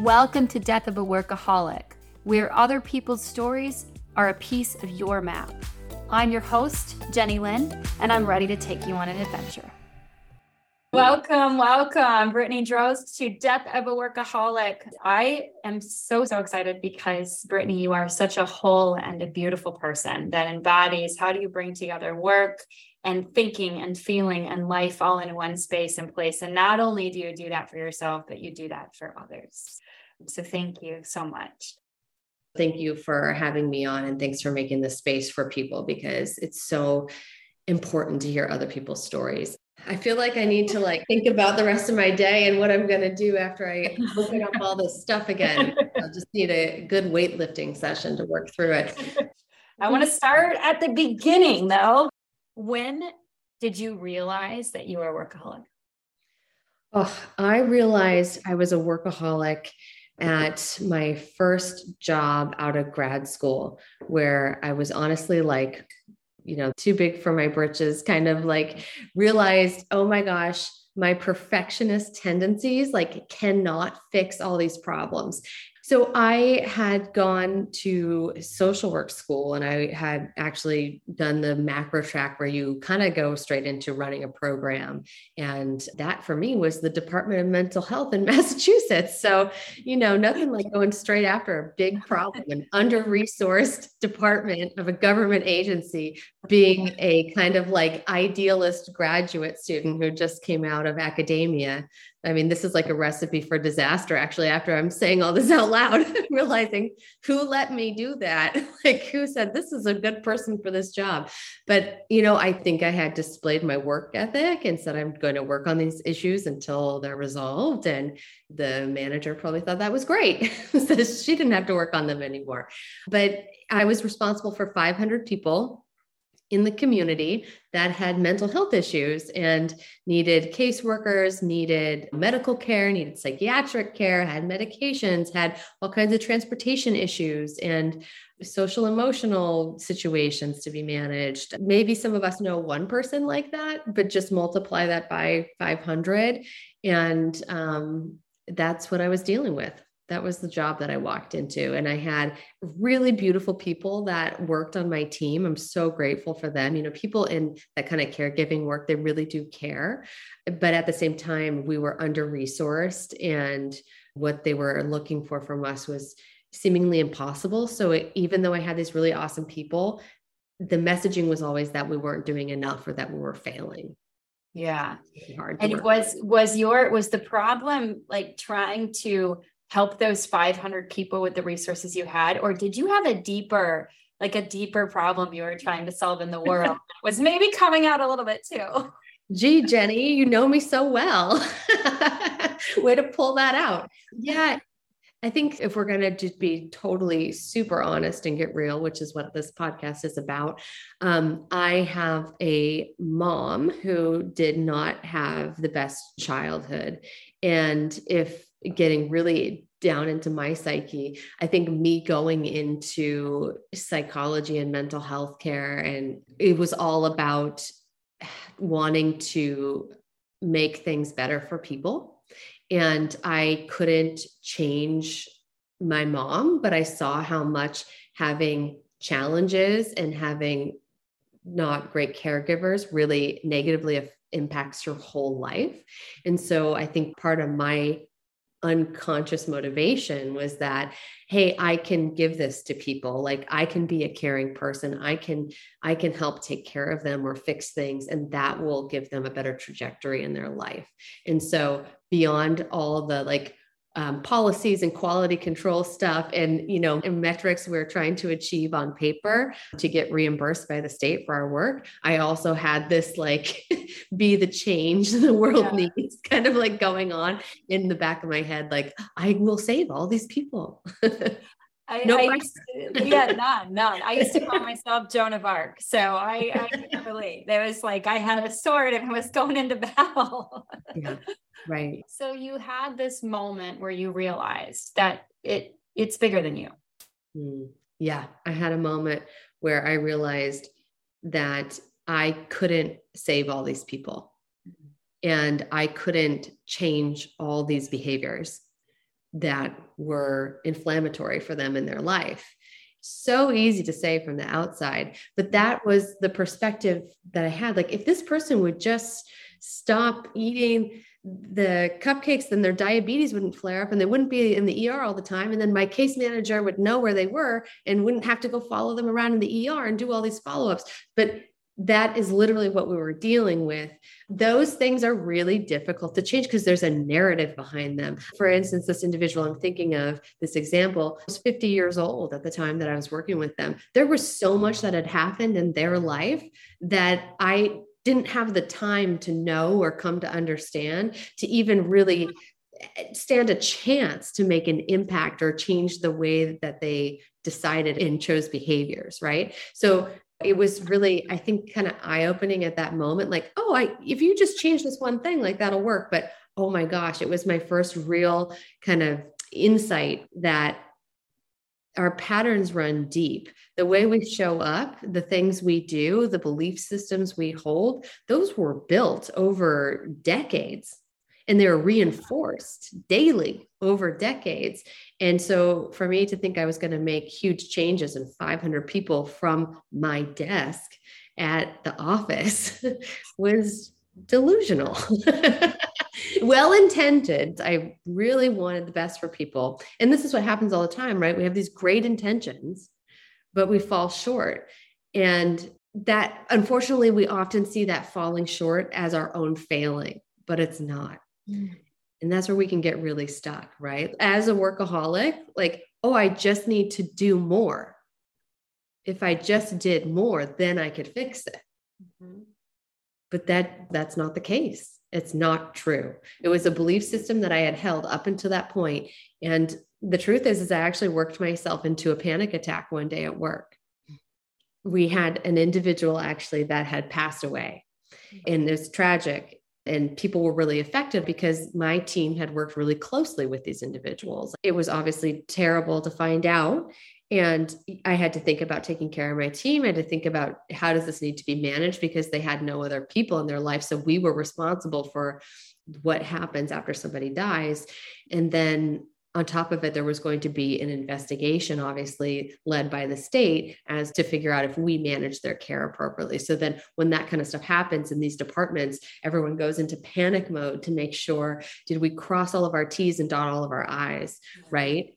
Welcome to Death of a Workaholic, where other people's stories are a piece of your map. I'm your host, Jenny Lynn, and I'm ready to take you on an adventure. Welcome, welcome, Brittany Drozd to Death of a Workaholic. I am so, so excited because, Brittany, you are such a whole and a beautiful person that embodies how do you bring together work and thinking and feeling and life all in one space and place. And not only do you do that for yourself, but you do that for others. So, thank you so much. Thank you for having me on, and thanks for making this space for people because it's so important to hear other people's stories. I feel like I need to like think about the rest of my day and what I'm going to do after I open up all this stuff again. I just need a good weightlifting session to work through it. I want to start at the beginning though. When did you realize that you were a workaholic? Oh, I realized I was a workaholic at my first job out of grad school, where I was honestly like, you know, too big for my britches, kind of like realized, oh my gosh, my perfectionist tendencies like cannot fix all these problems. So I had gone to social work school and I had actually done the macro track where you kind of go straight into running a program. And that for me was the Department of Mental Health in Massachusetts. So, you know, nothing like going straight after a big problem, an under resourced department of a government agency, being a kind of like idealist graduate student who just came out of academia I mean, this is like a recipe for disaster, actually, after I'm saying all this out loud, realizing who let me do that? like, who said this is a good person for this job? But, you know, I think I had displayed my work ethic and said, I'm going to work on these issues until they're resolved. And the manager probably thought that was great. so she didn't have to work on them anymore. But I was responsible for 500 people in the community that had mental health issues and needed caseworkers, needed medical care, needed psychiatric care, had medications, had all kinds of transportation issues and social emotional situations to be managed. Maybe some of us know one person like that, but just multiply that by 500. And um, that's what I was dealing with that was the job that I walked into. And I had really beautiful people that worked on my team. I'm so grateful for them. You know, people in that kind of caregiving work, they really do care. But at the same time, we were under resourced, and what they were looking for from us was seemingly impossible. So it, even though I had these really awesome people, the messaging was always that we weren't doing enough or that we were failing. Yeah. And was was your was the problem like trying to help those 500 people with the resources you had? Or did you have a deeper like a deeper problem you were trying to solve in the world was maybe coming out a little bit too? Gee jenny you know me so well. Way to pull that out. Yeah. I think if we're going to just be totally super honest and get real, which is what this podcast is about, um, I have a mom who did not have the best childhood. And if getting really down into my psyche. I think me going into psychology and mental health care, and it was all about wanting to make things better for people. And I couldn't change my mom, but I saw how much having challenges and having not great caregivers really negatively impacts your whole life. And so I think part of my unconscious motivation was that hey i can give this to people. Like i can be a caring person. I can i can help take care of them or fix things and that will give them a better trajectory in their life. And so beyond all the like um, policies and quality control stuff and you know and metrics we're trying to achieve on paper to get reimbursed by the state for our work i also had this like be the change the world yeah. needs kind of like going on in the back of my head like i will save all these people I, no I to, yeah, none, none. I used to call myself Joan of Arc. So I, I relate. There was like I had a sword and was going into battle. yeah, right. So you had this moment where you realized that it it's bigger than you. Mm, yeah, I had a moment where I realized that I couldn't save all these people, mm-hmm. and I couldn't change all these behaviors that were inflammatory for them in their life. So easy to say from the outside, but that was the perspective that I had. Like, if this person would just stop eating the cupcakes, then their diabetes wouldn't flare up and they wouldn't be in the ER all the time. And then my case manager would know where they were and wouldn't have to go follow them around in the ER and do all these follow ups. But that is literally what we were dealing with. Those things are really difficult to change because there's a narrative behind them. For instance, this individual I'm thinking of, this example, was 50 years old at the time that I was working with them. There was so much that had happened in their life that I didn't have the time to know or come to understand to even really eh, stand a chance to make an impact or change the way that they decided and chose behaviors right so it was really i think kind of eye opening at that moment like oh i if you just change this one thing like that'll work but oh my gosh it was my first real kind of insight that our patterns run deep. The way we show up, the things we do, the belief systems we hold, those were built over decades and they're reinforced daily over decades. And so for me to think I was going to make huge changes in 500 people from my desk at the office was delusional. well intended. I really wanted the best for people. And this is what happens all the time, right? We have these great intentions, but we fall short. And that, unfortunately, we often see that falling short as our own failing, but it's not. Mm. And that's where we can get really stuck, right? As a workaholic, like, oh, I just need to do more. If I just did more, then I could fix it. Mm-hmm. But that that's not the case. It's not true. It was a belief system that I had held up until that point. And the truth is, is I actually worked myself into a panic attack one day at work. We had an individual actually that had passed away. And it's tragic and people were really affected because my team had worked really closely with these individuals. It was obviously terrible to find out. And I had to think about taking care of my team. I had to think about how does this need to be managed because they had no other people in their life. So we were responsible for what happens after somebody dies. And then on top of it, there was going to be an investigation, obviously led by the state, as to figure out if we manage their care appropriately. So then, when that kind of stuff happens in these departments, everyone goes into panic mode to make sure did we cross all of our T's and dot all of our I's, right?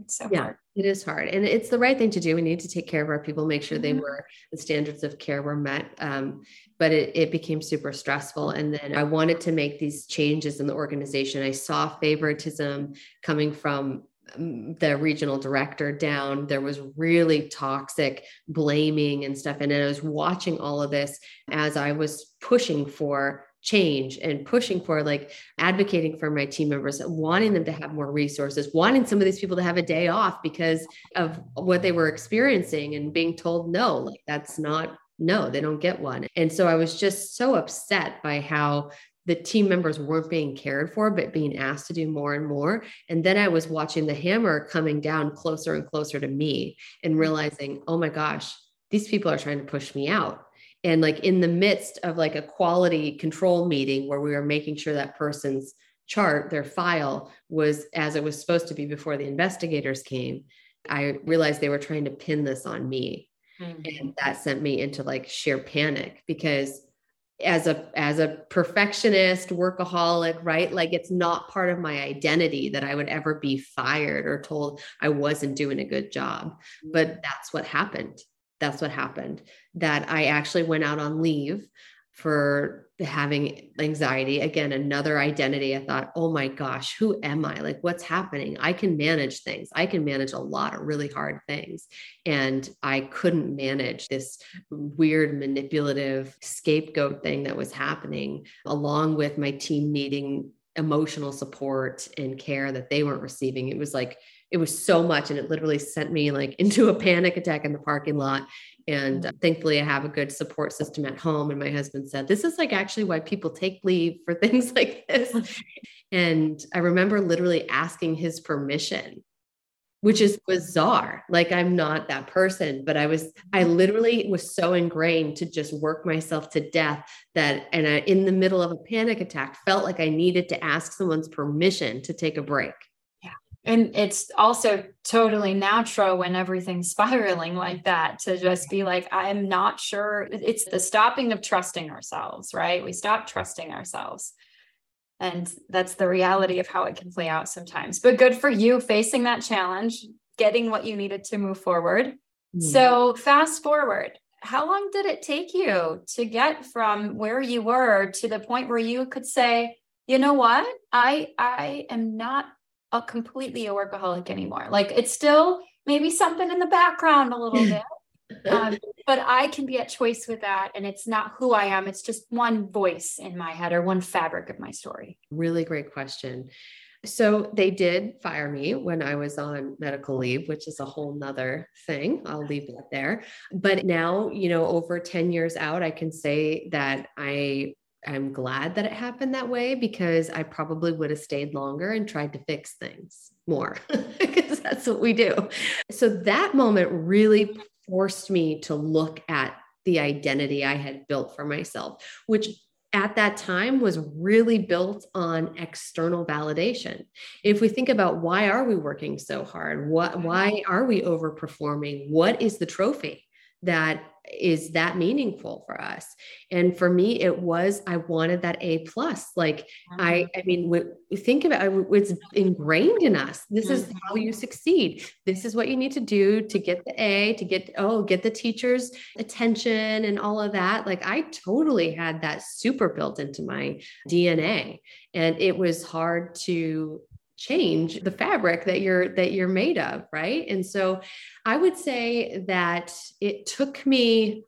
It's so yeah, hard. It is hard. And it's the right thing to do. We need to take care of our people, make sure mm-hmm. they were the standards of care were met. Um, but it, it became super stressful. And then I wanted to make these changes in the organization. I saw favoritism coming from um, the regional director down. There was really toxic blaming and stuff. And I was watching all of this as I was pushing for change and pushing for like advocating for my team members wanting them to have more resources wanting some of these people to have a day off because of what they were experiencing and being told no like that's not no, they don't get one. And so I was just so upset by how the team members weren't being cared for, but being asked to do more and more. And then I was watching the hammer coming down closer and closer to me and mm-hmm. realizing, oh my gosh, these people are trying to push me out. And like in the midst of like a quality control meeting where we were making sure that person's chart, their file was as it was supposed to be before the investigators came, I realized they were trying to pin this on me. Mm-hmm. And that sent me into like sheer panic because as a as a perfectionist workaholic right like it's not part of my identity that i would ever be fired or told i wasn't doing a good job but mm-hmm. that's what happened that's what happened that i actually went out on leave for having anxiety. Again another identity. I thought oh my gosh who am i? Like what's happening? I can manage things. I can manage a lot of really hard things. And i couldn't manage this weird manipulative scapegoat thing that was happening along with my team needing emotional support and care that they weren't receiving. It was like it was so much and it literally sent me like into a panic attack in the parking lot and mm-hmm. thankfully, I have a good support system at home. And my husband said, This is like actually why people take leave for things like this. and I remember literally asking his permission, which is bizarre. Like, I'm not that person, but I was, I mm-hmm. literally was so ingrained to just work myself to death that, and I, in the middle of a panic attack, felt like I needed to ask someone's permission to take a break And it's also totally natural when everything's spiraling like that to just be like, I'm not sure. It's the stopping of trusting ourselves, right? We stop trusting ourselves. And that's the reality of how it can play out sometimes. But good for you facing that challenge, getting what you needed to move forward. Mm. So, fast forward, how long did it take you to get from where you were to the point where you could say, you know what? I I am not a completely a workaholic anymore. Like it's still maybe something in the background a little bit. Um, but I can be at choice with that. And it's not who I am. It's just one voice in my head or one fabric of my story. Really great question. So they did fire me when I was on medical leave, which is a whole nother thing. I'll leave that there. But now, you know, over 10 years out, I can say that I I'm glad that it happened that way because I probably would have stayed longer and tried to fix things more because that's what we do. So that moment really forced me to look at the identity I had built for myself, which at that time was really built on external validation. If we think about why are we working so hard? What mm-hmm. why are we overperforming? What is the trophy that is that meaningful for us? And for me it was i wanted that a plus. Like i mm-hmm. i mean we, think about it it's ingrained in us. This is mm-hmm. how you succeed. This is what you need to do to get the a to get oh get the teacher's attention and all of that. Like i totally had that super built into my dna and it was hard to change the fabric that you're that you're made of right? And so i would say that it took me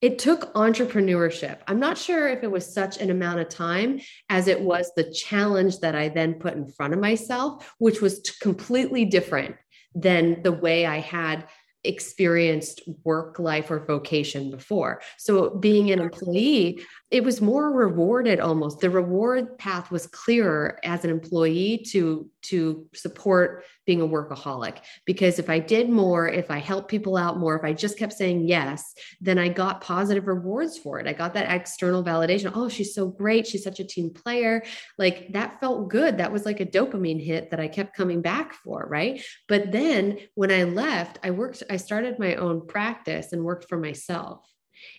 it took entrepreneurship. I'm not sure if it was such an amount of time as it was the challenge that i then put in front of myself which was completely different than the way i had experienced work life or vocation before. So being an employee, it was more rewarded almost. The reward path was clearer as an employee to to support being a workaholic because if I did more, if I helped people out more, if I just kept saying yes, then I got positive rewards for it. I got that external validation. Oh, she's so great. She's such a team player. Like that felt good. That was like a dopamine hit that I kept coming back for, right? But then when I left, I worked I started my own practice and worked for myself.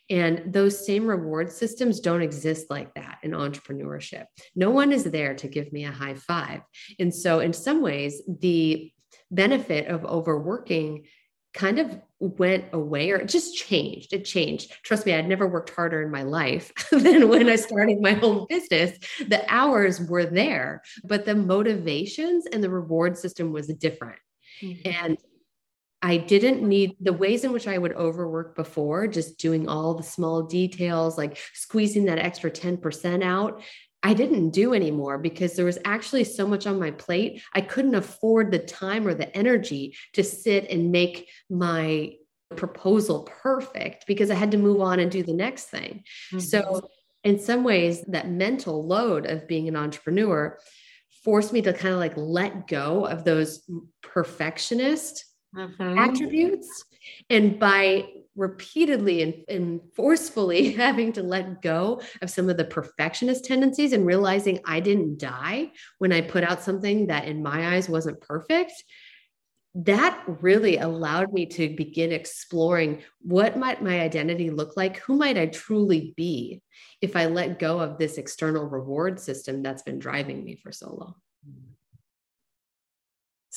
And those same reward systems don't exist like that in entrepreneurship. No one is there to give me a high five. And so, in some ways, the benefit of overworking kind of went away or it just changed. It changed. Trust me, I'd never worked harder in my life than when I started my own business. The hours were there, but the motivations and the reward system was different. Mm-hmm. And I didn't need the ways in which I would overwork before, just doing all the small details, like squeezing that extra 10% out. I didn't do anymore because there was actually so much on my plate. I couldn't afford the time or the energy to sit and make my proposal perfect because I had to move on and do the next thing. Mm-hmm. So, in some ways, that mental load of being an entrepreneur forced me to kind of like let go of those perfectionist mm-hmm. attributes. And by repeatedly and, and, forcefully having to let go of some of the perfectionist tendencies and realizing I didn't die when I put out something that in my eyes wasn't perfect, that really allowed me to begin exploring what might my identity look like? Who might I truly be if I let go of this external reward system that's been driving me for so long?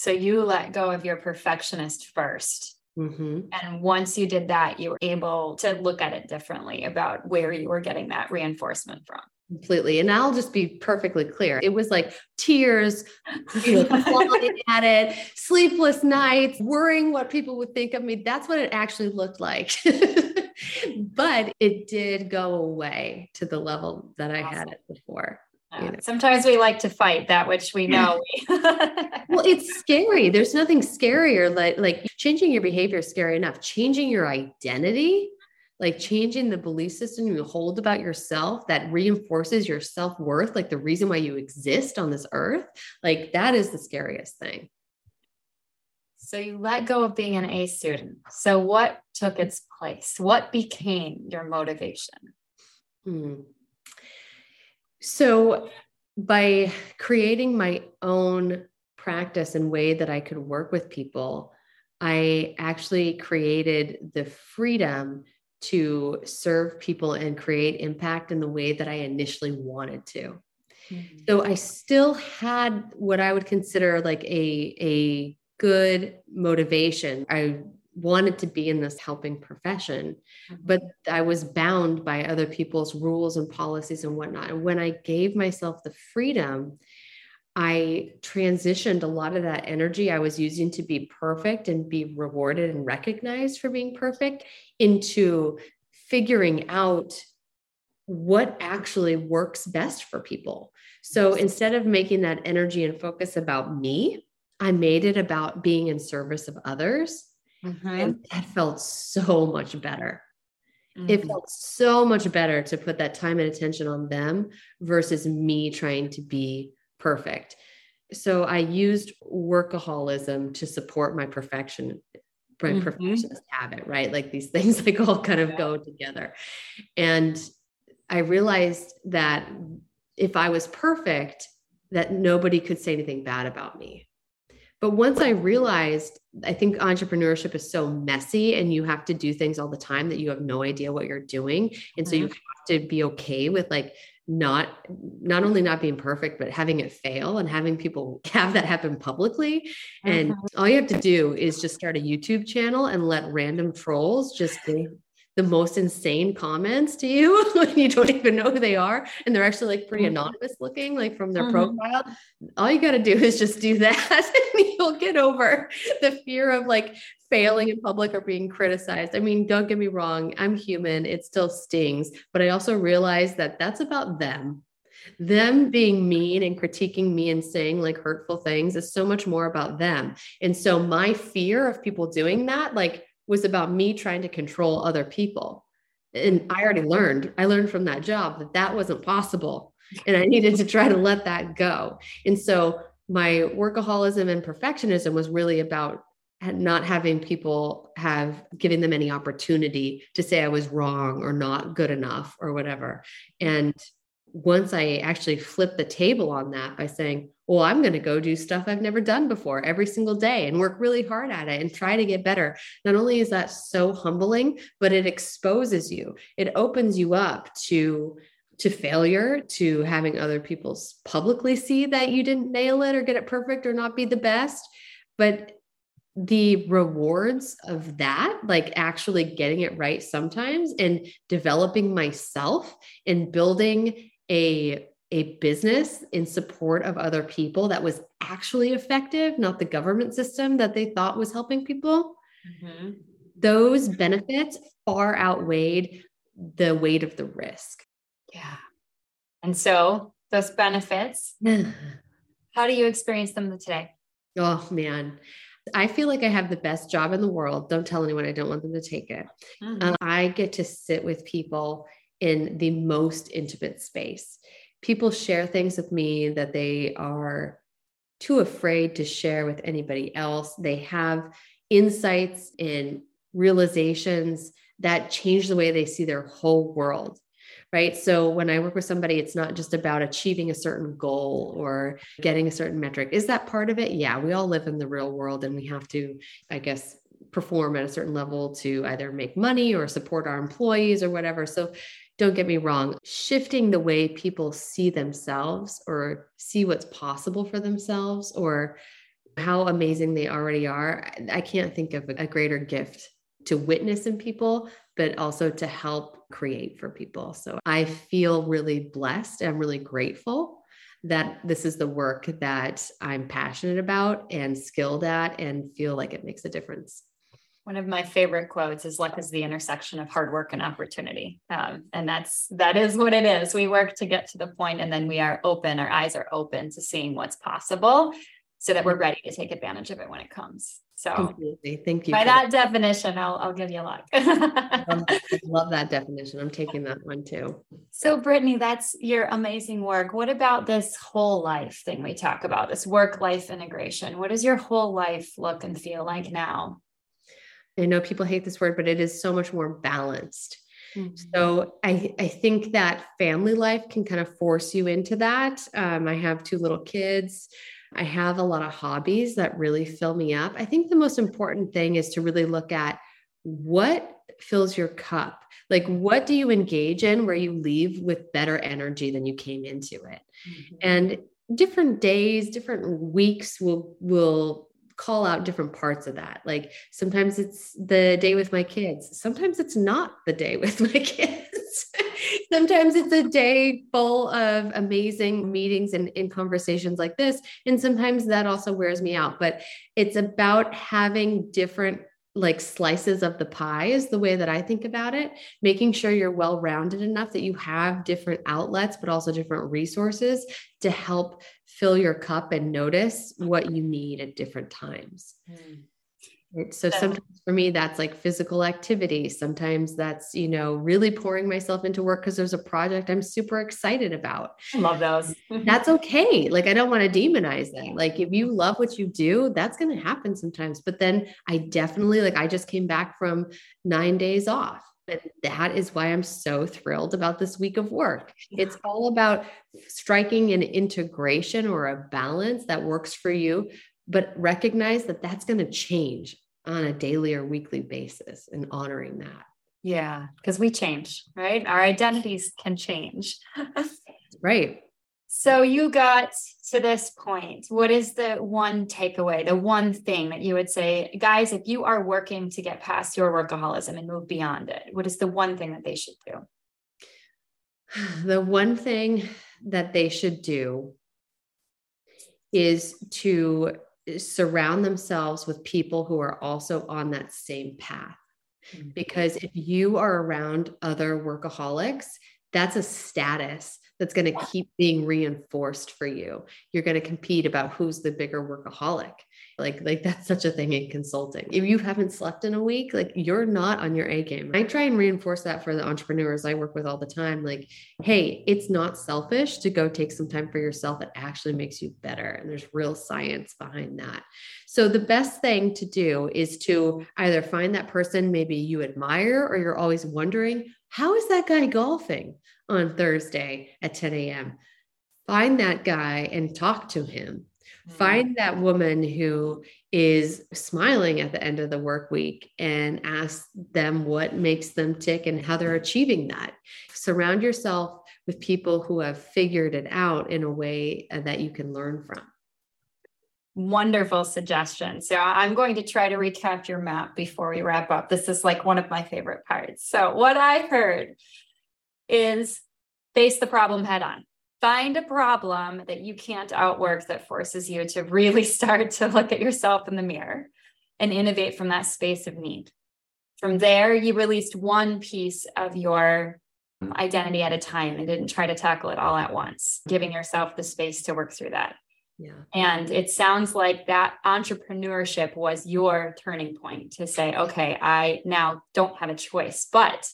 So you let go of your perfectionist 1st mm-hmm. And once you did that, you were able to look at it differently about where you were getting that reinforcement from. Completely. And I'll just be perfectly clear. It was like tears, you know, at it, sleepless nights, worrying what people would think of me. That's what it actually looked like. but it did go away to the level that I had it before. You know. Sometimes we like to fight that which we know. well, it's scary. There's nothing scarier like like changing your behavior is scary enough. Changing your identity, like changing the belief system you hold about yourself that reinforces your self-worth, like the reason why you exist on this earth, like that is the scariest thing. So you let go of being an A student. So what took its place? What became your motivation? Hmm. So, by creating my own practice and way that I could work with people, I actually created the freedom to serve people and create impact in the way that I initially wanted to. Mm-hmm. So I still had what I would consider like a a good motivation. I wanted to be in this helping profession, mm-hmm. but I was bound by other people's rules and policies and whatnot. And when I gave myself the freedom, I transitioned a lot of that energy I was using to be perfect and be rewarded and recognized for being perfect into figuring out what actually works best for people. So instead of making that energy and focus about me, I made it about being in service of others. Mm-hmm. And that felt so much better. Mm-hmm. It felt so much better to put that time and attention on them versus me trying to be perfect. So I used workaholism to support my perfection, my mm-hmm. perfectionist habit, right? Like these things like all kind of yeah. go together. And I realized that if I was perfect, that nobody could say anything bad about me. But once I realized, I think entrepreneurship is so messy and you have to do things all the time that you have no idea what you're doing. And so you mm-hmm. have to be okay with like not not only not being perfect but having it fail and having people have that happen publicly and mm-hmm. all you have to do is just start a youtube channel and let random trolls just the most insane comments to you when you don't even know who they are and they're actually like pretty mm-hmm. anonymous looking like from their mm-hmm. profile all you got to do is just do that and you'll get over the fear of like failing in public or being criticized i mean don't get me wrong i'm human it still stings but i also realize that that's about them them being mean and critiquing me and saying like hurtful things is so much more about them and so my fear of people doing that like was about me trying to control other people. And I already learned, I learned from that job that that wasn't possible. And I needed to try to let that go. And so my workaholism and perfectionism was really about not having people have giving them any opportunity to say I was wrong or not good enough or whatever. And once I actually flipped the table on that by saying, well, I'm going to go do stuff I've never done before every single day and work really hard at it and try to get better. Not only is that so humbling, but it exposes you. It opens you up to to failure, to having other people publicly see that you didn't nail it or get it perfect or not be the best. But the rewards of that, like actually getting it right sometimes and developing myself and building a a business in support of other people that was actually effective, not the government system that they thought was helping people, mm-hmm. those benefits far outweighed the weight of the risk. Yeah. And so those benefits, how do you experience them today? Oh, man. I feel like I have the best job in the world. Don't tell anyone I don't want them to take it. Mm-hmm. Um, I get to sit with people in the most intimate space people share things with me that they are too afraid to share with anybody else. They have insights and realizations that change the way they see their whole world. Right. So when I work with somebody, it's not just about achieving a certain goal or getting a certain metric. Is that part of it? Yeah. We all live in the real world and we have to, I guess, perform at a certain level to either make money or support our employees or whatever. So don't get me wrong, shifting the way people see themselves or see what's possible for themselves or how amazing they already are. I can't think of a greater gift to witness in people, but also to help create for people. So I feel really blessed. I'm really grateful that this is the work that I'm passionate about and skilled at and feel like it makes a difference. One of my favorite quotes is luck is the intersection of hard work and opportunity. Um, and that's that is what it is. We work to get to the point and then we are open, our eyes are open to seeing what's possible so that we're ready to take advantage of it when it comes. So Completely. thank you. By that, that, definition, I'll, I'll give you luck. I love that definition. I'm taking that one too. So Brittany, that's your amazing work. What about this whole life thing we talk about, this work life integration? What does your whole life look and feel like now? I know people hate this word, but it is so much more balanced. Mm-hmm. So I, I think that family life can kind of force you into that. Um, I have two little kids. I have a lot of hobbies that really fill me up. I think the most important thing is to really look at what fills your cup. Like, what do you engage in where you leave with better energy than you came into it? Mm-hmm. And different days, different weeks will will call out different parts of that. Like sometimes it's the day with my kids. Sometimes it's not the day with my kids. sometimes it's a day full of amazing meetings and, and conversations like this. And sometimes that also wears me out. But it's about having different like slices of the pie is the way that I think about it, making sure you're well rounded enough that you have different outlets, but also different resources to help fill your cup and notice what you need at different times. Mm. So sometimes for me, that's like physical activity. Sometimes that's, you know, really pouring myself into work because there's a project I'm super excited about. I love those. that's okay. Like, I don't want to demonize that. Like, if you love what you do, that's going to happen sometimes. But then I definitely, like, I just came back from nine days off. But that is why I'm so thrilled about this week of work. It's all about striking an integration or a balance that works for you but recognize that that's going to change on a daily or weekly basis and honoring that. Yeah, because we change, right? Our identities can change. right. So you got to this point. What is the one takeaway, the one thing that you would say, guys, if you are working to get past your workaholism and move beyond it, what is the one thing that they should do? The one thing that they should do is to surround themselves with people who are also on that same path. Mm-hmm. Because if you are around other workaholics, that's a status that's going to keep being reinforced for you. You're going to compete about who's the bigger workaholic like like that's such a thing in consulting. If you haven't slept in a week like you're not on your a game. I try and reinforce that for the entrepreneurs i work with all the time. Like hey it's not selfish to go take some time for yourself. It actually makes you better. And there's real science behind that. So the best thing to do is to either find that person maybe you admire or you're always wondering how is that guy golfing on thursday at 10 a.m find that guy and talk to him Mm-hmm. Find that woman who is smiling at the end of the work week and ask them what makes them tick and how they're achieving that. Surround yourself with people who have figured it out in a way uh, that you can learn from. Wonderful suggestion. So I'm going to try to recap your map before we wrap up. This is like one of my favorite parts. So, what I heard is face the problem head on find a problem that you can't outwork that forces you to really start to look at yourself in the mirror and innovate from that space of need. From there, you released one piece of your identity at a time and didn't try to tackle it all at once, giving yourself the space to work through that. Yeah. And it sounds like that entrepreneurship was your turning point to say, okay, I now don't have a choice, but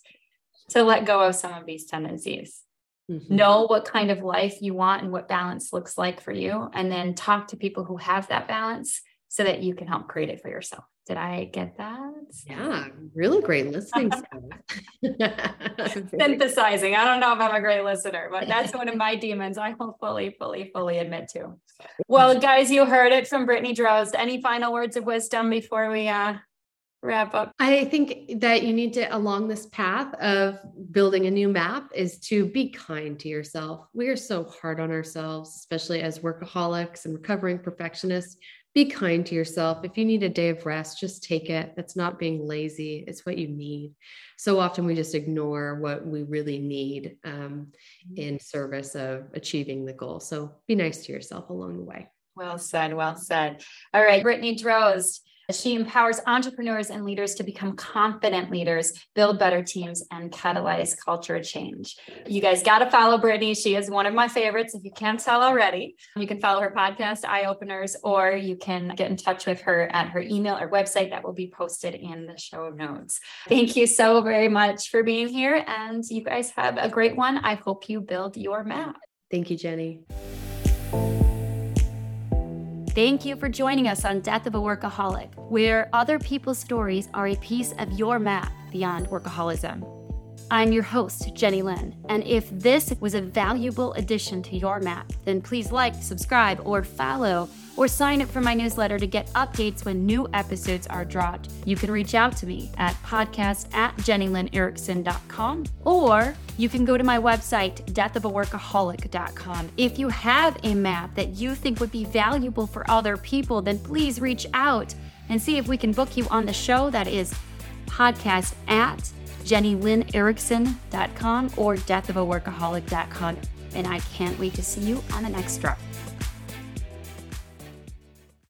to let go of some of these tendencies Mm-hmm. Know what kind of life you want and what balance looks like for you. And then talk to people who have that balance so that you can help create it for yourself. Did I get that? Yeah, really great listening. Synthesizing. I don't know if I'm a great listener, but that's one of my demons I will fully, fully, fully admit to. Well, guys, you heard it from Brittany Drozd. Any final words of wisdom before we uh, wrap up? I think that you need to, along this path of building a new map, is to be kind to yourself. We are so hard on ourselves, especially as workaholics and recovering perfectionists. Be kind to yourself. If you need a day of rest, just take it. That's not being lazy, it's what you need. So often we just ignore what we really need um, in service of achieving the goal. So be nice to yourself along the way. Well said. Well said. All right, Brittany Drozd. She empowers entrepreneurs and leaders to become confident leaders, build better teams, and catalyze culture change. You guys got to follow Brittany. She is one of my favorites. If you can't tell already, you can follow her podcast, Eye Openers, or you can get in touch with her at her email or website that will be posted in the show notes. Thank you so very much for being here. And you guys have a great one. I hope you build your map. Thank you, Jenny. Thank you for joining us on Death of a Workaholic, where other people's stories are a piece of your map beyond workaholism. I'm your host, Jenny Lynn. And if this was a valuable addition to your map, then please like, subscribe, or follow, or sign up for my newsletter to get updates when new episodes are dropped. You can reach out to me at podcast at jennylynnerickson.com, or you can go to my website, deathofaworkaholic.com. If you have a map that you think would be valuable for other people, then please reach out and see if we can book you on the show. That is podcast at jennylynnerickson.com or deathofaworkaholic.com. And I can't wait to see you on the next drop.